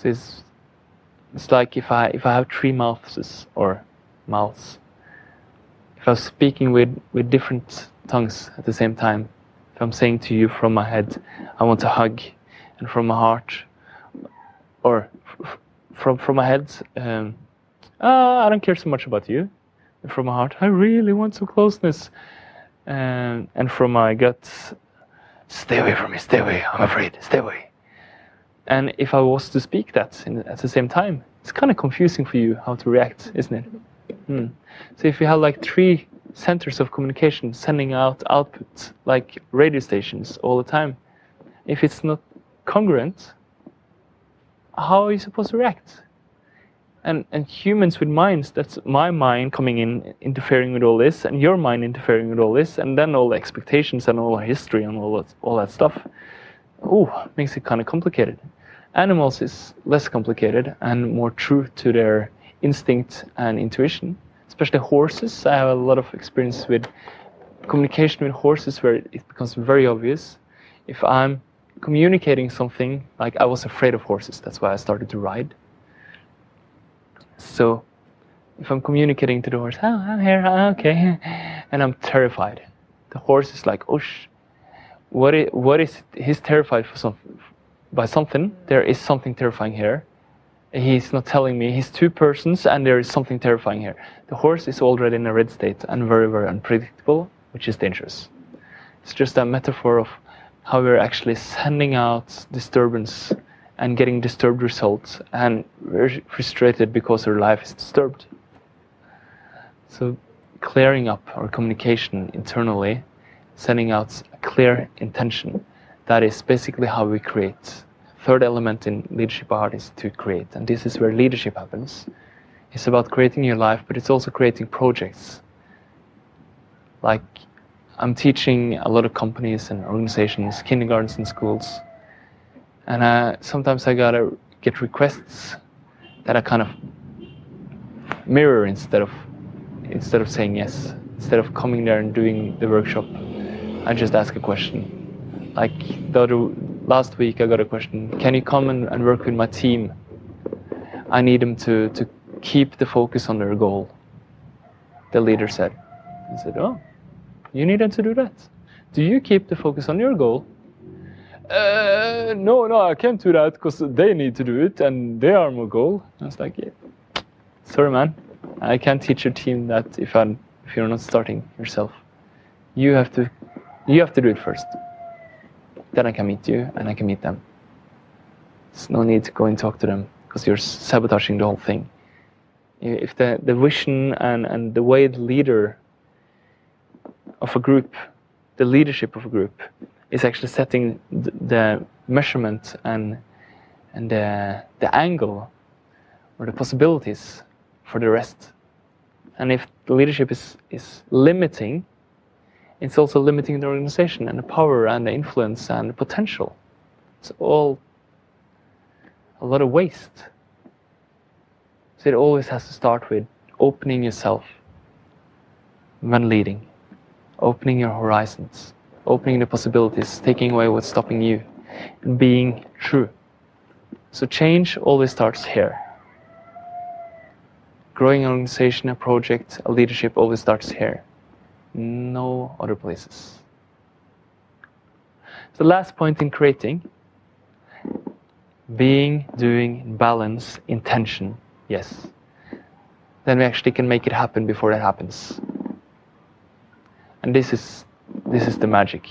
So it's it's like if I if I have three mouths or mouths. If I'm speaking with with different tongues at the same time, if I'm saying to you from my head, I want to hug, and from my heart, or from from my head, um, uh, I don't care so much about you. And from my heart, I really want some closeness. Um, and from my gut, stay away from me, stay away, I'm afraid, stay away. And if I was to speak that in, at the same time, it's kind of confusing for you how to react, isn't it? Hmm. So if you have like three centers of communication sending out outputs like radio stations all the time, if it's not congruent, how are you supposed to react? and and humans with minds that's my mind coming in interfering with all this and your mind interfering with all this and then all the expectations and all the history and all that all that stuff oh makes it kind of complicated animals is less complicated and more true to their instinct and intuition. Especially horses. I have a lot of experience with communication with horses where it becomes very obvious. If i'm communicating something like i was afraid of horses. That's why i started to ride. So if I'm communicating to the horse, oh, I'm here, okay, and I'm terrified, the horse is like, oh, sh- what is, what is he's terrified for some, by something. There is something terrifying here. He's not telling me. He's two persons, and there is something terrifying here. The horse is already in a red state and very, very unpredictable, which is dangerous. It's just a metaphor of how we're actually sending out disturbance and getting disturbed results and very frustrated because our life is disturbed. So clearing up our communication internally, sending out a clear intention, that is basically how we create. Third element in leadership art is to create, and this is where leadership happens. It's about creating your life, but it's also creating projects. Like I'm teaching a lot of companies and organizations, kindergartens and schools, and uh, sometimes I gotta get requests that I kind of mirror instead of instead of saying yes. Instead of coming there and doing the workshop, I just ask a question. Like the other, last week, I got a question: Can you come and, and work with my team? I need them to to keep the focus on their goal. The leader said. I said, "Oh, you need them to do that. Do you keep the focus on your goal, uh, no, no, I can't do that because they need to do it and they are my goal. I was like, yeah, sorry, man, I can't teach your team that if I'm if you're not starting yourself. You have to, you have to do it first. Then I can meet you and I can meet them. There's no need to go and talk to them because you're sabotaging the whole thing. If the, the vision and, and the way the leader of a group, the leadership of a group, is actually setting the measurement and and the, the angle or the possibilities for the rest. And if the leadership is, is limiting, it's also limiting the organization and the power and the influence and the potential. It's all a lot of waste. So it always has to start with opening yourself when leading, opening your horizons opening the possibilities, taking away what's stopping you, and being true. So change always starts here. Growing an organization, a project, a leadership always starts here. No other places. The last point in creating being, doing, balance, intention. Yes. Then we actually can make it happen before it happens. And this is this is the magic.